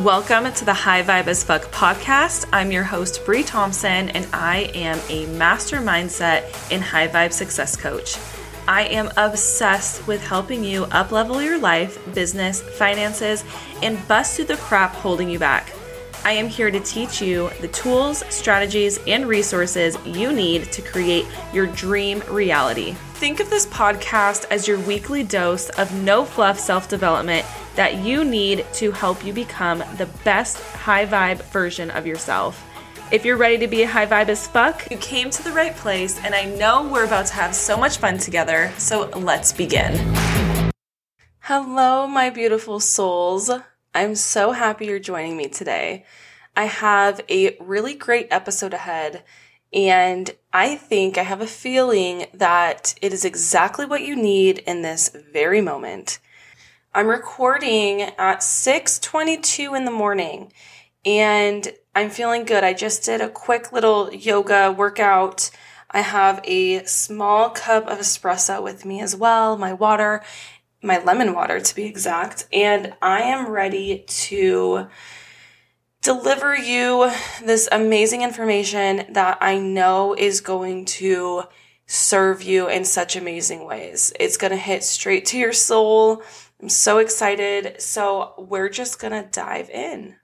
Welcome to the High Vibe as Fuck podcast. I'm your host, Bree Thompson, and I am a master mindset and high vibe success coach. I am obsessed with helping you uplevel your life, business, finances, and bust through the crap holding you back. I am here to teach you the tools, strategies, and resources you need to create your dream reality. Think of this podcast as your weekly dose of no fluff self development that you need to help you become the best high vibe version of yourself. If you're ready to be a high vibe as fuck, you came to the right place, and I know we're about to have so much fun together, so let's begin. Hello, my beautiful souls. I'm so happy you're joining me today. I have a really great episode ahead and I think I have a feeling that it is exactly what you need in this very moment. I'm recording at 6:22 in the morning and I'm feeling good. I just did a quick little yoga workout. I have a small cup of espresso with me as well, my water, my lemon water to be exact, and I am ready to deliver you this amazing information that I know is going to serve you in such amazing ways. It's going to hit straight to your soul. I'm so excited. So, we're just going to dive in.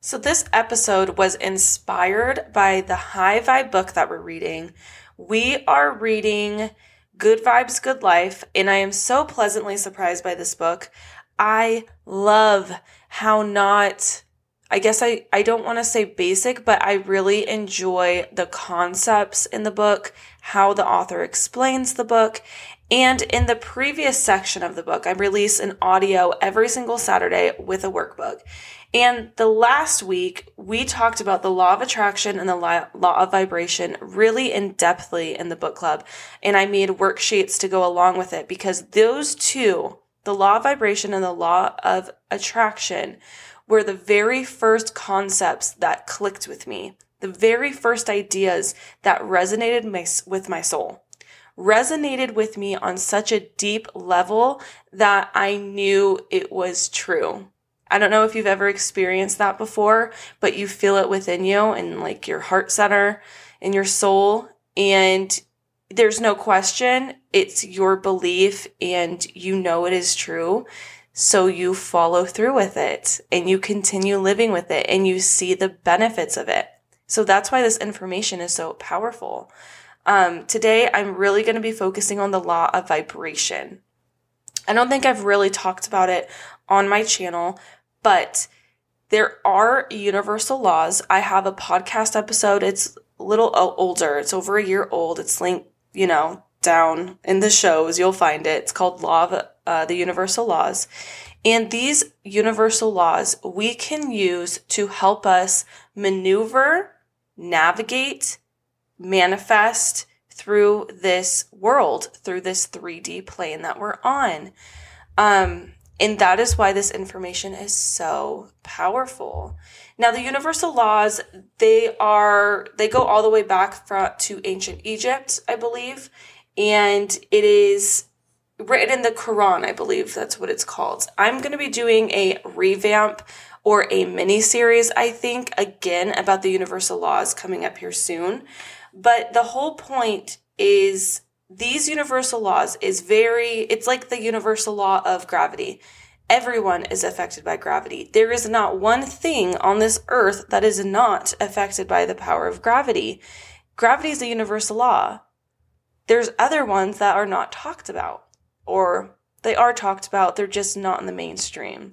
So, this episode was inspired by the High Vibe book that we're reading. We are reading Good Vibes, Good Life, and I am so pleasantly surprised by this book. I love how not I guess I, I don't want to say basic, but I really enjoy the concepts in the book, how the author explains the book. And in the previous section of the book, I release an audio every single Saturday with a workbook. And the last week, we talked about the law of attraction and the law of vibration really in depthly in the book club. And I made worksheets to go along with it because those two, the law of vibration and the law of attraction, were the very first concepts that clicked with me, the very first ideas that resonated with my soul. Resonated with me on such a deep level that I knew it was true. I don't know if you've ever experienced that before, but you feel it within you and like your heart center and your soul. And there's no question, it's your belief and you know it is true. So you follow through with it and you continue living with it and you see the benefits of it. So that's why this information is so powerful. Um, today, I'm really going to be focusing on the law of vibration. I don't think I've really talked about it on my channel, but there are universal laws. I have a podcast episode. It's a little older. It's over a year old. It's linked, you know, down in the shows. You'll find it. It's called Law of uh, the Universal Laws. And these universal laws we can use to help us maneuver, navigate, manifest through this world, through this 3D plane that we're on. Um, and that is why this information is so powerful. Now, the universal laws, they are, they go all the way back from, to ancient Egypt, I believe and it is written in the Quran, I believe that's what it's called. I'm going to be doing a revamp or a mini series, I think, again about the universal laws coming up here soon. But the whole point is these universal laws is very, it's like the universal law of gravity. Everyone is affected by gravity. There is not one thing on this earth that is not affected by the power of gravity. Gravity is a universal law. There's other ones that are not talked about, or they are talked about, they're just not in the mainstream.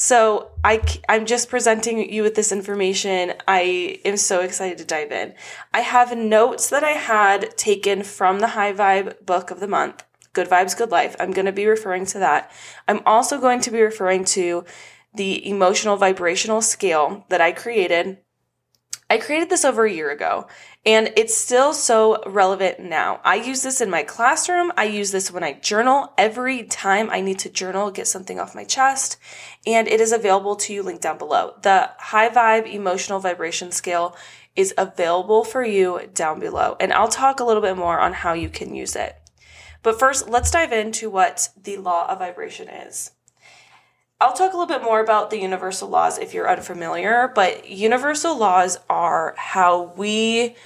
So I, I'm just presenting you with this information. I am so excited to dive in. I have notes that I had taken from the High Vibe book of the month, Good Vibes, Good Life. I'm going to be referring to that. I'm also going to be referring to the emotional vibrational scale that I created I created this over a year ago and it's still so relevant now. I use this in my classroom. I use this when I journal every time I need to journal, get something off my chest, and it is available to you linked down below. The high vibe emotional vibration scale is available for you down below, and I'll talk a little bit more on how you can use it. But first, let's dive into what the law of vibration is. I'll talk a little bit more about the universal laws if you're unfamiliar, but universal laws are how we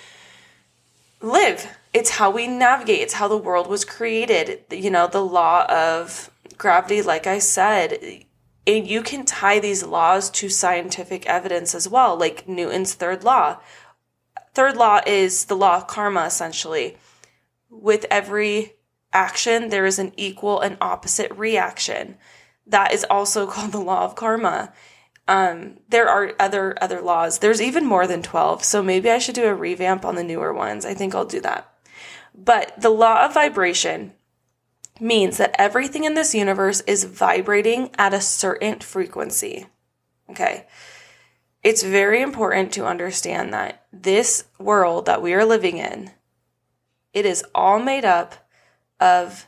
live. It's how we navigate. It's how the world was created. You know, the law of gravity, like I said, and you can tie these laws to scientific evidence as well, like Newton's third law. Third law is the law of karma, essentially. With every action, there is an equal and opposite reaction. That is also called the law of karma. Um, there are other other laws. There's even more than 12. So maybe I should do a revamp on the newer ones. I think I'll do that. But the law of vibration means that everything in this universe is vibrating at a certain frequency. Okay. It's very important to understand that this world that we are living in, it is all made up of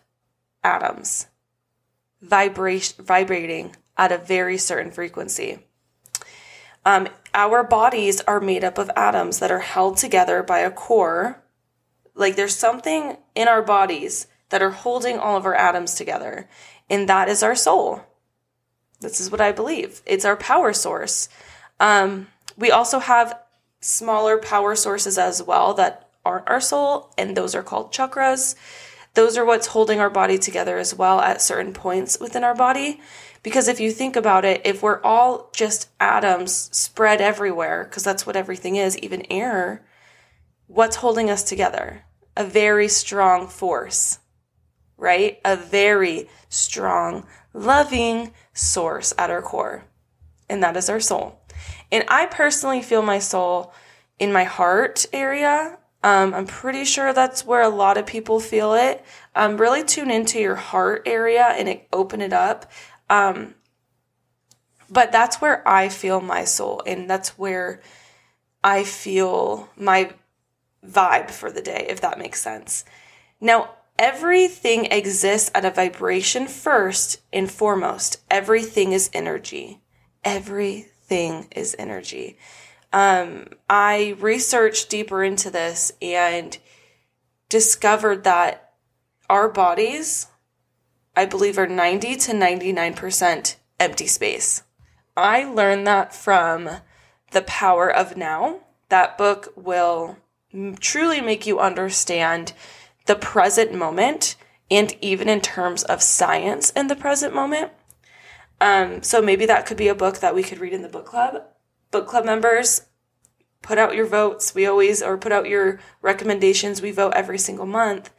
atoms vibrating at a very certain frequency. Um, our bodies are made up of atoms that are held together by a core. Like there's something in our bodies that are holding all of our atoms together, and that is our soul. This is what I believe. It's our power source. Um, we also have smaller power sources as well that aren't our soul, and those are called chakras. Those are what's holding our body together as well at certain points within our body. Because if you think about it, if we're all just atoms spread everywhere, because that's what everything is, even air, what's holding us together? A very strong force, right? A very strong, loving source at our core. And that is our soul. And I personally feel my soul in my heart area um, I'm pretty sure that's where a lot of people feel it. Um, really tune into your heart area and it, open it up. Um, but that's where I feel my soul, and that's where I feel my vibe for the day, if that makes sense. Now, everything exists at a vibration first and foremost. Everything is energy. Everything is energy um, I researched deeper into this and discovered that our bodies, I believe, are 90 to 99% empty space. I learned that from The Power of Now. That book will truly make you understand the present moment and even in terms of science in the present moment. Um, so maybe that could be a book that we could read in the book club book club members, put out your votes. We always, or put out your recommendations. We vote every single month.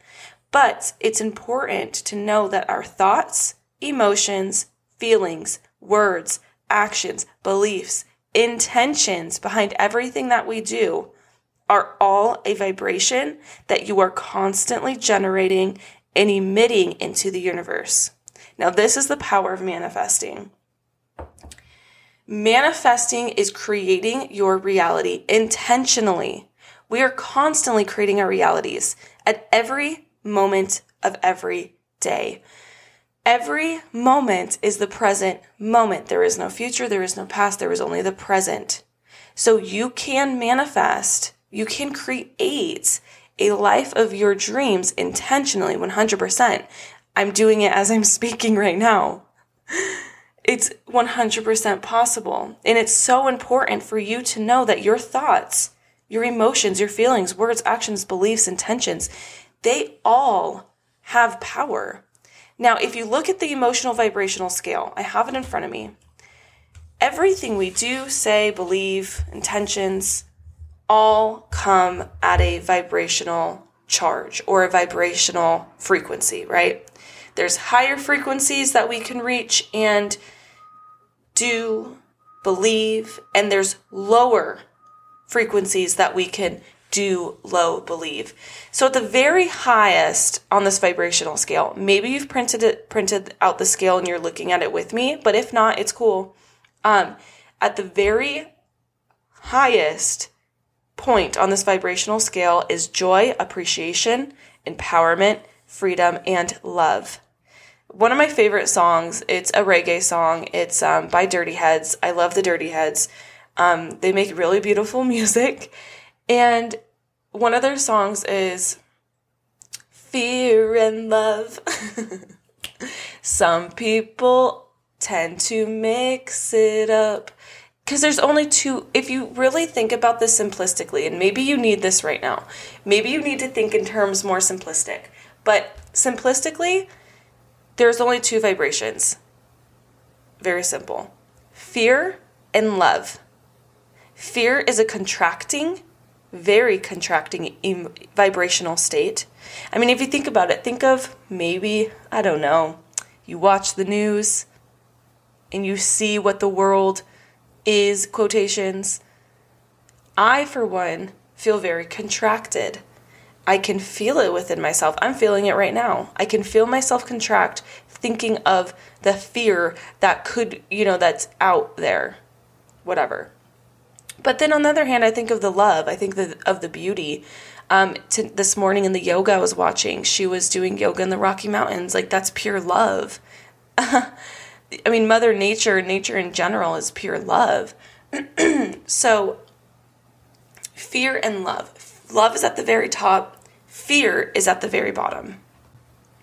But it's important to know that our thoughts, emotions, feelings, words, actions, beliefs, intentions behind everything that we do are all a vibration that you are constantly generating and emitting into the universe. Now, this is the power of manifesting. Manifesting is creating your reality intentionally. We are constantly creating our realities at every moment of every day. Every moment is the present moment. There is no future, there is no past, there is only the present. So you can manifest, you can create a life of your dreams intentionally 100%. I'm doing it as I'm speaking right now. It's 100% possible. And it's so important for you to know that your thoughts, your emotions, your feelings, words, actions, beliefs, intentions, they all have power. Now, if you look at the emotional vibrational scale, I have it in front of me. Everything we do, say, believe, intentions, all come at a vibrational charge or a vibrational frequency, right? There's higher frequencies that we can reach and do, believe, and there's lower frequencies that we can do, low, believe. So at the very highest on this vibrational scale, maybe you've printed it, printed out the scale and you're looking at it with me, but if not, it's cool. Um, at the very highest point on this vibrational scale is joy, appreciation, empowerment, freedom, and love one of my favorite songs. It's a reggae song. It's um, by Dirty Heads. I love the Dirty Heads. Um, they make really beautiful music. And one of their songs is Fear and Love. Some people tend to mix it up. Because there's only two, if you really think about this simplistically, and maybe you need this right now, maybe you need to think in terms more simplistic. But simplistically, there's only two vibrations. Very simple fear and love. Fear is a contracting, very contracting em- vibrational state. I mean, if you think about it, think of maybe, I don't know, you watch the news and you see what the world is, quotations. I, for one, feel very contracted. I can feel it within myself. I'm feeling it right now. I can feel myself contract thinking of the fear that could, you know, that's out there. Whatever. But then on the other hand, I think of the love. I think the, of the beauty. Um, to, this morning in the yoga I was watching, she was doing yoga in the Rocky Mountains. Like, that's pure love. I mean, Mother Nature, nature in general, is pure love. so, fear and love. Love is at the very top, fear is at the very bottom.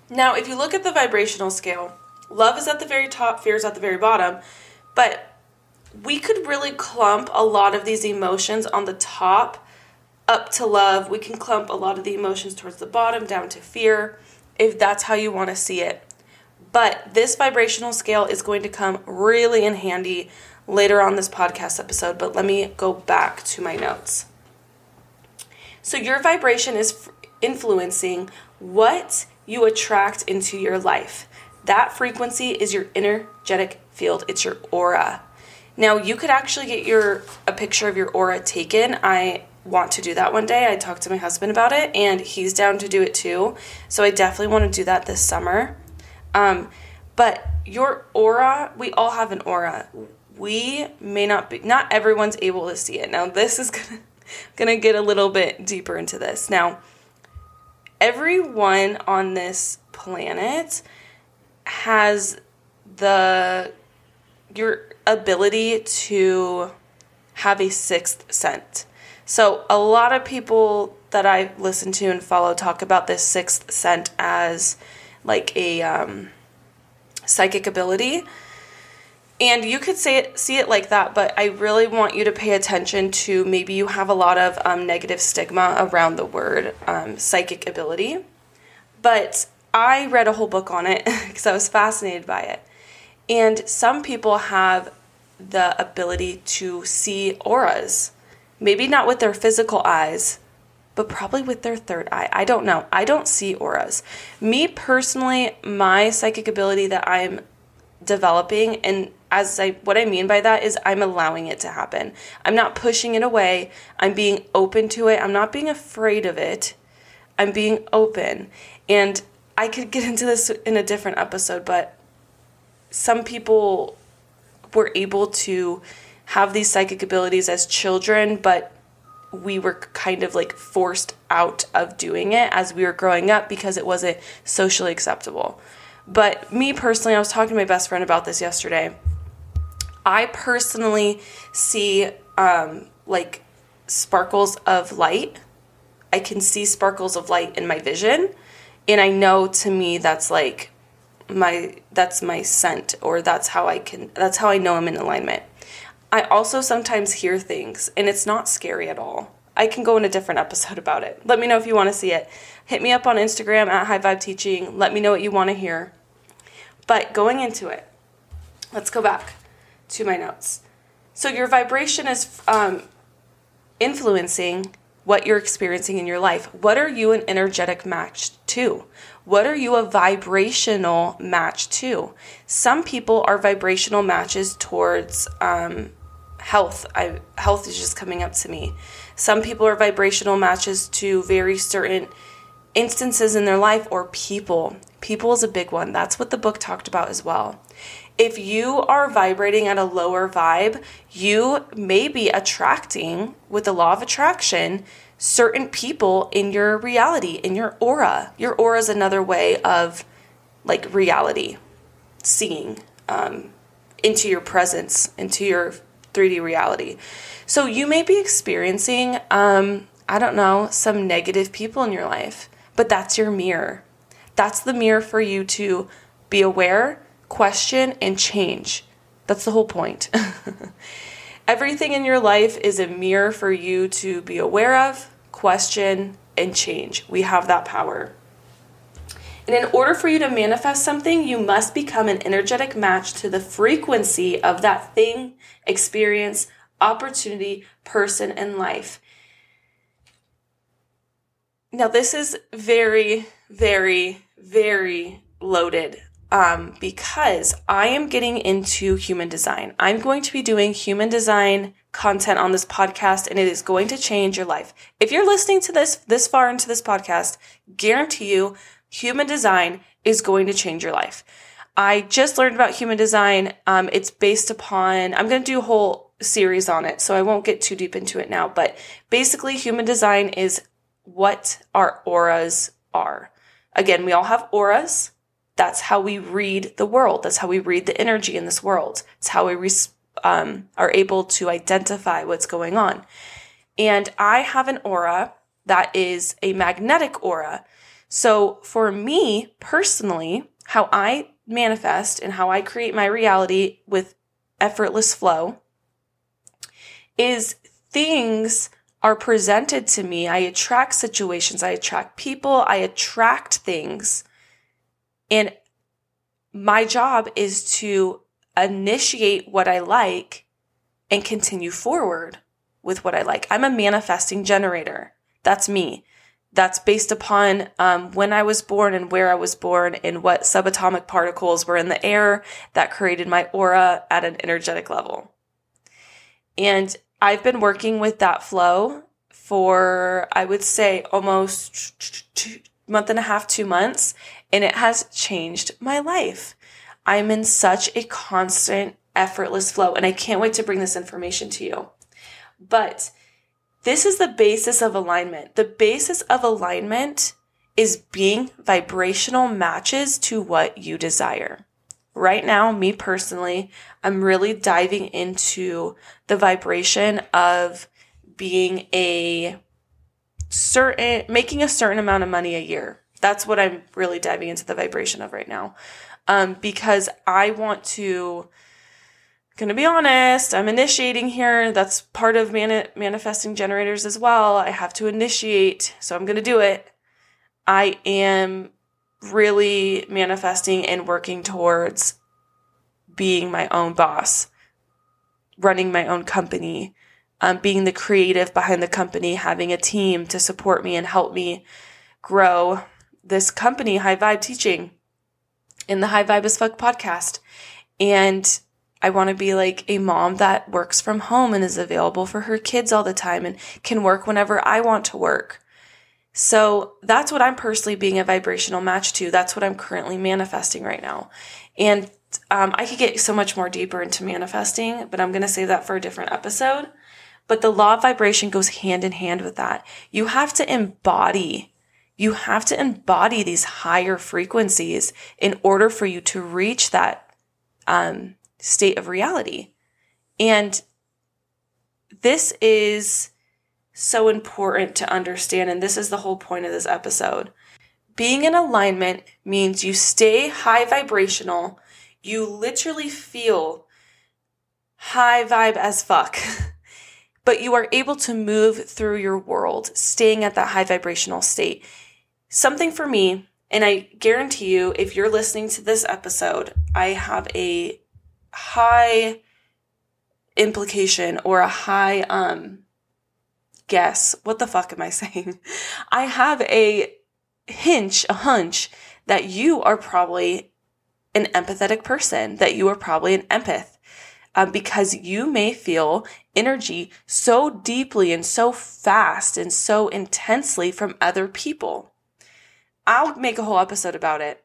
Now, if you look at the vibrational scale, love is at the very top, fear is at the very bottom, but we could really clump a lot of these emotions on the top up to love. We can clump a lot of the emotions towards the bottom down to fear if that's how you want to see it. But this vibrational scale is going to come really in handy later on this podcast episode. But let me go back to my notes. So, your vibration is influencing what you attract into your life. That frequency is your energetic field, it's your aura. Now, you could actually get your a picture of your aura taken. I want to do that one day. I talked to my husband about it and he's down to do it too. So I definitely want to do that this summer. Um, but your aura, we all have an aura. We may not be not everyone's able to see it. Now, this is going to get a little bit deeper into this. Now, everyone on this planet has the your ability to have a sixth sense. So, a lot of people that I listen to and follow talk about this sixth sense as like a um, psychic ability. And you could say it, see it like that, but I really want you to pay attention to maybe you have a lot of um, negative stigma around the word um, psychic ability. But I read a whole book on it because I was fascinated by it. And some people have the ability to see auras, maybe not with their physical eyes, but probably with their third eye. I don't know. I don't see auras. Me personally, my psychic ability that I'm developing and as I what I mean by that is I'm allowing it to happen. I'm not pushing it away. I'm being open to it. I'm not being afraid of it. I'm being open. And I could get into this in a different episode, but some people were able to have these psychic abilities as children, but we were kind of like forced out of doing it as we were growing up because it wasn't socially acceptable. But me personally, I was talking to my best friend about this yesterday I personally see um, like sparkles of light. I can see sparkles of light in my vision, and I know to me that's like my that's my scent or that's how I can that's how I know I'm in alignment. I also sometimes hear things and it's not scary at all. I can go in a different episode about it. Let me know if you want to see it. Hit me up on Instagram at High Vibe Teaching. Let me know what you want to hear. But going into it, let's go back to my notes. So your vibration is um, influencing what you're experiencing in your life. What are you an energetic match to? What are you a vibrational match to? Some people are vibrational matches towards um, health. I, health is just coming up to me. Some people are vibrational matches to very certain instances in their life or people. People is a big one. That's what the book talked about as well if you are vibrating at a lower vibe, you may be attracting, with the law of attraction, certain people in your reality, in your aura. Your aura is another way of like reality, seeing um, into your presence, into your 3D reality. So you may be experiencing, um, I don't know, some negative people in your life, but that's your mirror. That's the mirror for you to be aware question, and change. That's the whole point. Everything in your life is a mirror for you to be aware of, question, and change. We have that power. And in order for you to manifest something, you must become an energetic match to the frequency of that thing, experience, opportunity, person, and life. Now, this is very, very, very loaded um, because I am getting into human design. I'm going to be doing human design content on this podcast and it is going to change your life. If you're listening to this this far into this podcast, guarantee you human design is going to change your life. I just learned about human design. Um, it's based upon, I'm going to do a whole series on it, so I won't get too deep into it now. But basically, human design is what our auras are. Again, we all have auras. That's how we read the world. That's how we read the energy in this world. It's how we um, are able to identify what's going on. And I have an aura that is a magnetic aura. So for me personally, how I manifest and how I create my reality with effortless flow is things are presented to me. I attract situations, I attract people, I attract things. And my job is to initiate what I like and continue forward with what I like. I'm a manifesting generator. That's me. That's based upon um, when I was born and where I was born and what subatomic particles were in the air that created my aura at an energetic level. And I've been working with that flow for, I would say, almost two, month and a half, two months, and it has changed my life. I'm in such a constant, effortless flow, and I can't wait to bring this information to you. But this is the basis of alignment. The basis of alignment is being vibrational matches to what you desire right now, me personally, I'm really diving into the vibration of being a certain, making a certain amount of money a year. That's what I'm really diving into the vibration of right now. Um, because I want to, gonna be honest, I'm initiating here. That's part of mani- manifesting generators as well. I have to initiate, so I'm gonna do it. I am really manifesting and working towards being my own boss, running my own company, um, being the creative behind the company, having a team to support me and help me grow this company, High Vibe Teaching, in the High Vibe as Fuck podcast. And I want to be like a mom that works from home and is available for her kids all the time and can work whenever I want to work. So that's what I'm personally being a vibrational match to. That's what I'm currently manifesting right now. And um, I could get so much more deeper into manifesting, but I'm going to save that for a different episode. But the law of vibration goes hand in hand with that. You have to embody, you have to embody these higher frequencies in order for you to reach that um, state of reality. And this is so important to understand. And this is the whole point of this episode. Being in alignment means you stay high vibrational. You literally feel high vibe as fuck. but you are able to move through your world, staying at that high vibrational state. Something for me, and I guarantee you, if you're listening to this episode, I have a high implication or a high um guess. What the fuck am I saying? I have a hinge, a hunch that you are probably an empathetic person, that you are probably an empath. Um, because you may feel energy so deeply and so fast and so intensely from other people. I'll make a whole episode about it.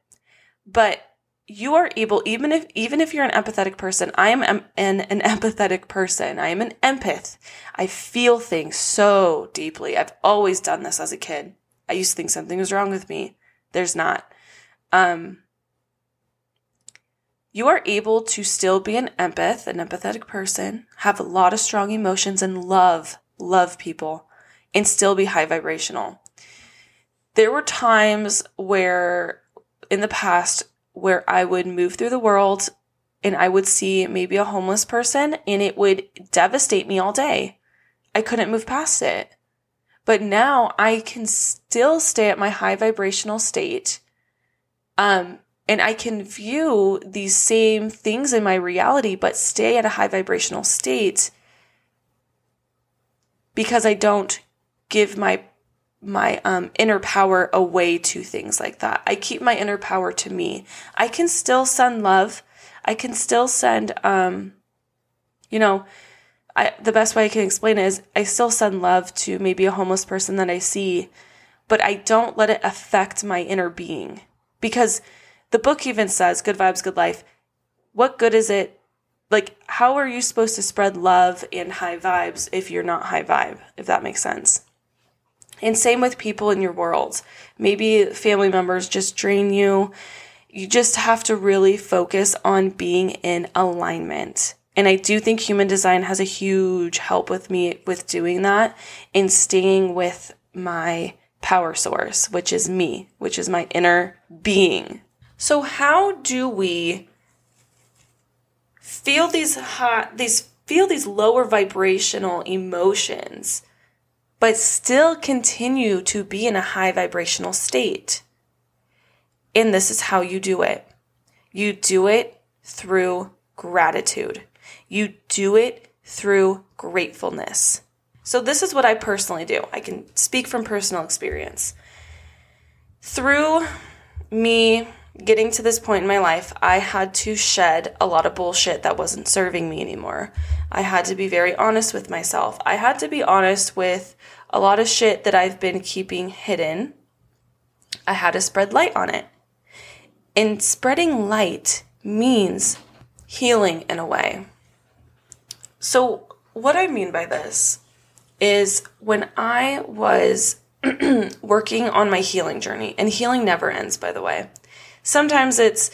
But you are able even if even if you're an empathetic person i am an, an empathetic person. I am an empath. I feel things so deeply. I've always done this as a kid. I used to think something was wrong with me. There's not. Um you are able to still be an empath an empathetic person have a lot of strong emotions and love love people and still be high vibrational there were times where in the past where I would move through the world and I would see maybe a homeless person and it would devastate me all day. I couldn't move past it. But now I can still stay at my high vibrational state. Um, and I can view these same things in my reality, but stay at a high vibrational state because I don't give my my um, inner power away to things like that. I keep my inner power to me. I can still send love. I can still send, um, you know, I, the best way I can explain it is I still send love to maybe a homeless person that I see, but I don't let it affect my inner being because the book even says good vibes, good life. What good is it? Like, how are you supposed to spread love and high vibes if you're not high vibe, if that makes sense? And same with people in your world. Maybe family members just drain you. You just have to really focus on being in alignment. And I do think human design has a huge help with me with doing that and staying with my power source, which is me, which is my inner being. So how do we feel these hot these feel these lower vibrational emotions but still continue to be in a high vibrational state. And this is how you do it. You do it through gratitude. You do it through gratefulness. So, this is what I personally do. I can speak from personal experience. Through me getting to this point in my life, I had to shed a lot of bullshit that wasn't serving me anymore. I had to be very honest with myself. I had to be honest with a lot of shit that I've been keeping hidden, I had to spread light on it. And spreading light means healing in a way. So, what I mean by this is when I was working on my healing journey, and healing never ends, by the way. Sometimes it's,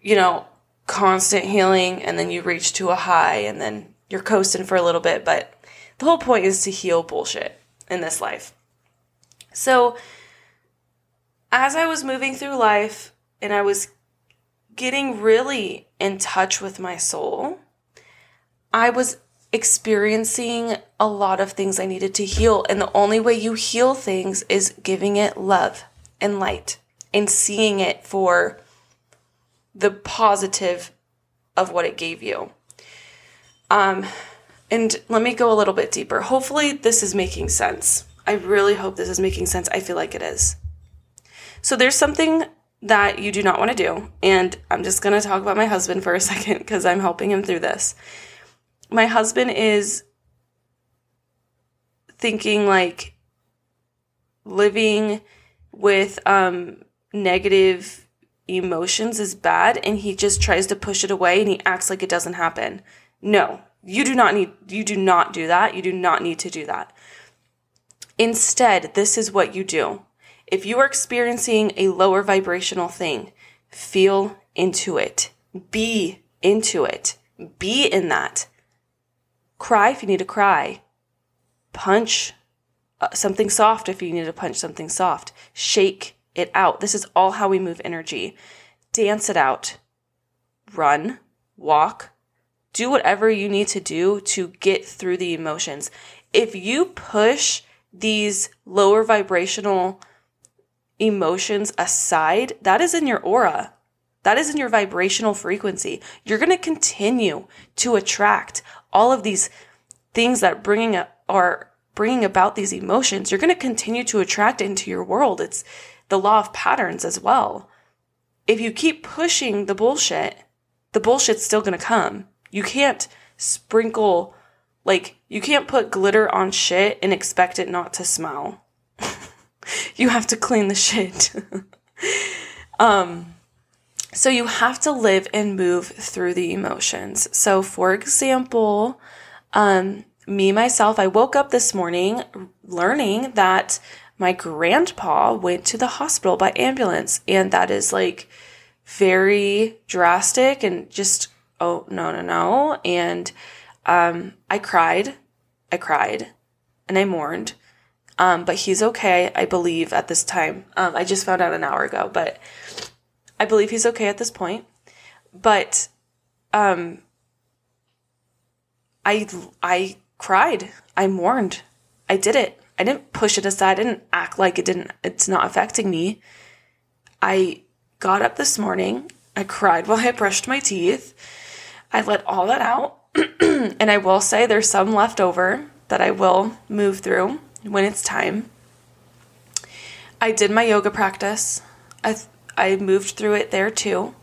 you know, constant healing, and then you reach to a high, and then you're coasting for a little bit, but the whole point is to heal bullshit in this life. So, as I was moving through life and I was getting really in touch with my soul, I was experiencing a lot of things I needed to heal. And the only way you heal things is giving it love and light and seeing it for the positive of what it gave you. Um, and let me go a little bit deeper. Hopefully, this is making sense. I really hope this is making sense. I feel like it is. So, there's something that you do not want to do. And I'm just going to talk about my husband for a second because I'm helping him through this. My husband is thinking like living with um, negative emotions is bad and he just tries to push it away and he acts like it doesn't happen. No, you do not need, you do not do that. You do not need to do that. Instead, this is what you do. If you are experiencing a lower vibrational thing, feel into it. Be into it. Be in that. Cry if you need to cry. Punch uh, something soft if you need to punch something soft. Shake it out. This is all how we move energy. Dance it out. Run, walk, do whatever you need to do to get through the emotions. If you push these lower vibrational emotions aside, that is in your aura. That is in your vibrational frequency. You're going to continue to attract all of these things that bringing up are bringing about these emotions. You're going to continue to attract into your world. It's the law of patterns as well. If you keep pushing the bullshit, the bullshit's still going to come. You can't sprinkle, like, you can't put glitter on shit and expect it not to smell. you have to clean the shit. um, so you have to live and move through the emotions. So, for example, um, me myself, I woke up this morning learning that my grandpa went to the hospital by ambulance, and that is like very drastic and just oh, no, no, no. And um, I cried. I cried and I mourned. Um, but he's okay, I believe, at this time. Um, I just found out an hour ago, but I believe he's okay at this point. But um I I cried. I mourned. I did it. I didn't push it aside. I didn't act like it didn't it's not affecting me. I got up this morning. I cried while I brushed my teeth. I let all that out. and I will say there's some left over that I will move through when it's time. I did my yoga practice. I I moved through it there too.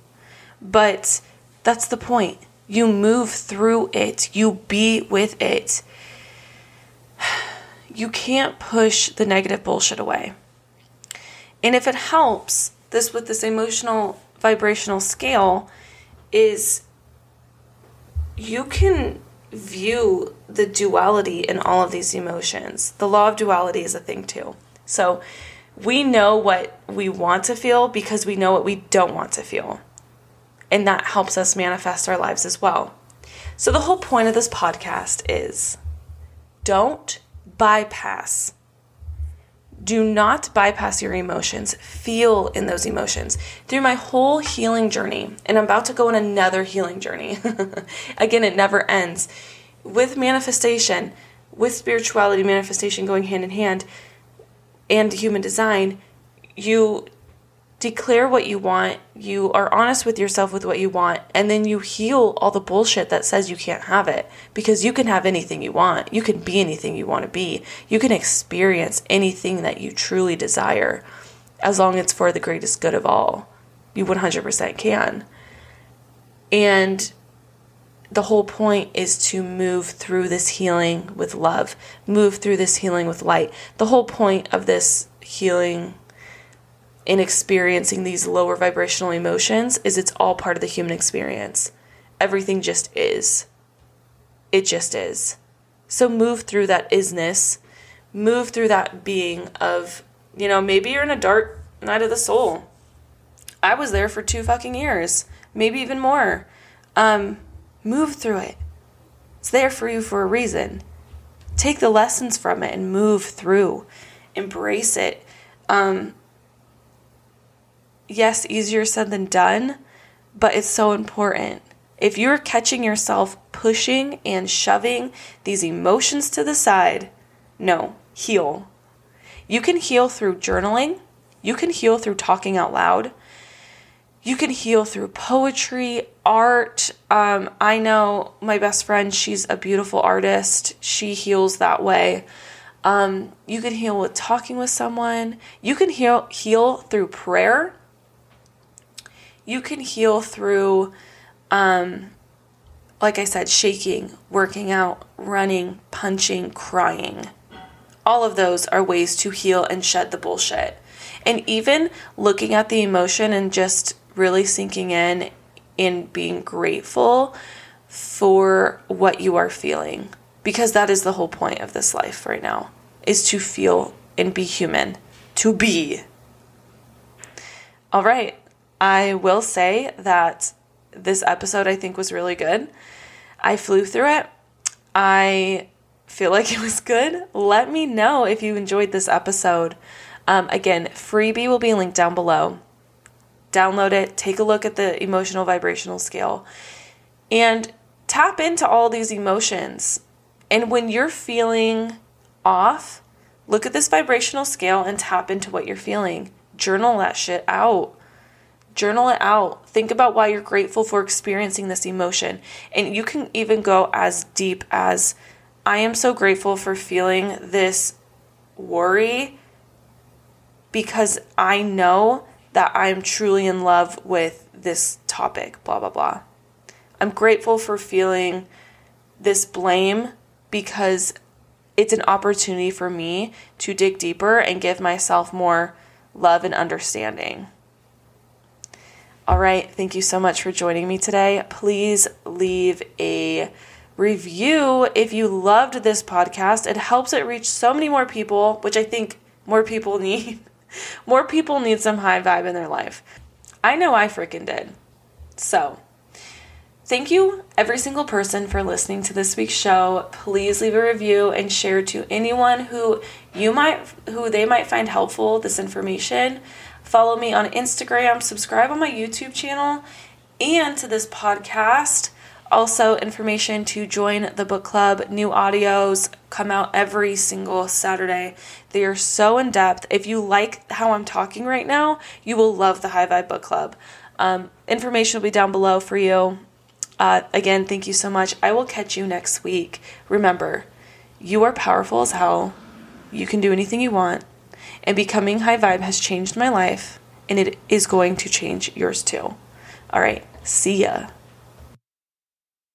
But that's the point. You move through it. You be with it. You can't push the negative bullshit away. And if it helps, this with this emotional vibrational scale is you can view the duality in all of these emotions. The law of duality is a thing too. So we know what we want to feel because we know what we don't want to feel. And that helps us manifest our lives as well. So the whole point of this podcast is don't bypass do not bypass your emotions. Feel in those emotions. Through my whole healing journey, and I'm about to go on another healing journey. Again, it never ends. With manifestation, with spirituality, manifestation going hand in hand, and human design, you declare what you want, you are honest with yourself with what you want, and then you heal all the bullshit that says you can't have it because you can have anything you want. You can be anything you want to be. You can experience anything that you truly desire as long as it's for the greatest good of all. You 100% can. And the whole point is to move through this healing with love, move through this healing with light. The whole point of this healing in experiencing these lower vibrational emotions is it's all part of the human experience. Everything just is. It just is. So move through that isness, move through that being of, you know, maybe you're in a dark night of the soul. I was there for two fucking years, maybe even more. Um, move through it. It's there for you for a reason. Take the lessons from it and move through. Embrace it. Um, yes, easier said than done, but it's so important. If you're catching yourself pushing and shoving these emotions to the side, no, heal. You can heal through journaling, you can heal through talking out loud, you can heal through poetry, art. Um, I know my best friend, she's a beautiful artist, she heals that way. Um, you can heal with talking with someone. You can heal heal through prayer you can heal through, um, like I said, shaking, working out, running, punching, crying. All of those are ways to heal and shed the bullshit. And even looking at the emotion and just really sinking in and being grateful for what you are feeling. Because that is the whole point of this life right now is to feel and be human. To be. All right. I will say that this episode I think was really good. I flew through it. I feel like it was good. Let me know if you enjoyed this episode. Um, again, freebie will be linked down below. Download it, take a look at the emotional vibrational scale, and tap into all these emotions. And when you're feeling off, look at this vibrational scale and tap into what you're feeling. Journal that shit out. Journal it out. Think about why you're grateful for experiencing this emotion. And you can even go as deep as I am so grateful for feeling this worry because I know that I'm truly in love with this topic, blah, blah, blah. I'm grateful for feeling this blame because it's an opportunity for me to dig deeper and give myself more love and understanding. All right, thank you so much for joining me today. Please leave a review if you loved this podcast. It helps it reach so many more people, which I think more people need. more people need some high vibe in their life. I know I freaking did. So, thank you every single person for listening to this week's show. Please leave a review and share to anyone who you might who they might find helpful this information Follow me on Instagram, subscribe on my YouTube channel, and to this podcast. Also, information to join the book club. New audios come out every single Saturday. They are so in depth. If you like how I'm talking right now, you will love the High Vibe Book Club. Um, information will be down below for you. Uh, again, thank you so much. I will catch you next week. Remember, you are powerful as hell. You can do anything you want. And becoming high vibe has changed my life, and it is going to change yours too. All right, see ya.